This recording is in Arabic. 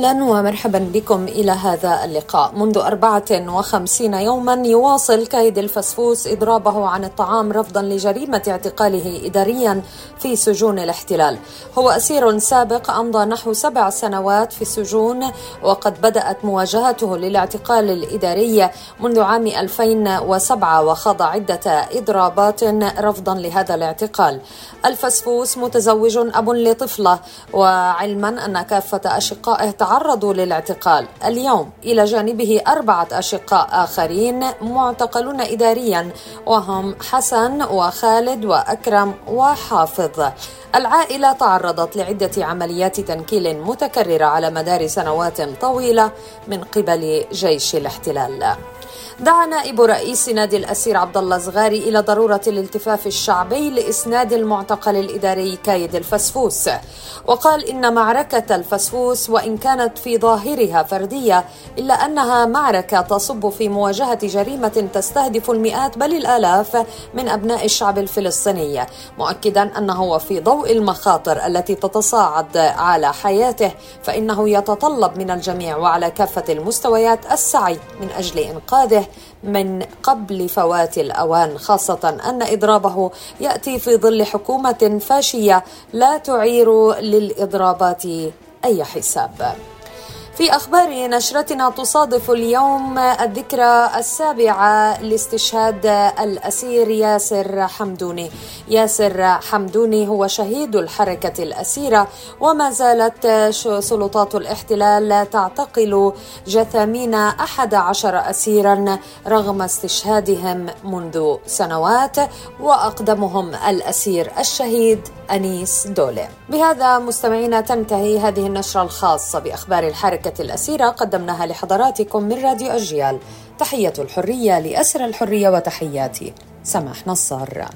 أهلا ومرحبا بكم إلى هذا اللقاء. منذ 54 يوما يواصل كيد الفسفوس إضرابه عن الطعام رفضا لجريمة اعتقاله إداريا في سجون الاحتلال. هو أسير سابق أمضى نحو سبع سنوات في السجون وقد بدأت مواجهته للاعتقال الإداري منذ عام 2007 وخاض عدة إضرابات رفضا لهذا الاعتقال. الفسفوس متزوج أب لطفلة وعلما أن كافة أشقائه تعرضوا للاعتقال. اليوم إلى جانبه أربعة أشقاء آخرين معتقلون إداريا وهم حسن وخالد وأكرم وحافظ. العائلة تعرضت لعدة عمليات تنكيل متكررة على مدار سنوات طويلة من قبل جيش الاحتلال. دعا نائب رئيس نادي الأسير عبد الله زغاري إلى ضرورة الالتفاف الشعبي لإسناد المعتقل الإداري كايد الفسفوس. وقال إن معركة الفسفوس وإن كانت في ظاهرها فردية إلا أنها معركة تصب في مواجهة جريمة تستهدف المئات بل الآلاف من أبناء الشعب الفلسطيني مؤكدا أنه وفي ضوء المخاطر التي تتصاعد على حياته فإنه يتطلب من الجميع وعلى كافة المستويات السعي من أجل إنقاذه من قبل فوات الأوان خاصة أن إضرابه يأتي في ظل حكومة فاشية لا تعير للإضرابات أي حساب. في أخبار نشرتنا تصادف اليوم الذكرى السابعة لاستشهاد الأسير ياسر حمدوني. ياسر حمدوني هو شهيد الحركة الأسيرة وما زالت سلطات الاحتلال تعتقل جثامين أحد عشر أسيرا رغم استشهادهم منذ سنوات وأقدمهم الأسير الشهيد أنيس دولي بهذا مستمعينا تنتهي هذه النشرة الخاصة بأخبار الحركة الأسيرة قدمناها لحضراتكم من راديو أجيال. تحية الحرية لأسر الحرية وتحياتي. سماح نصار.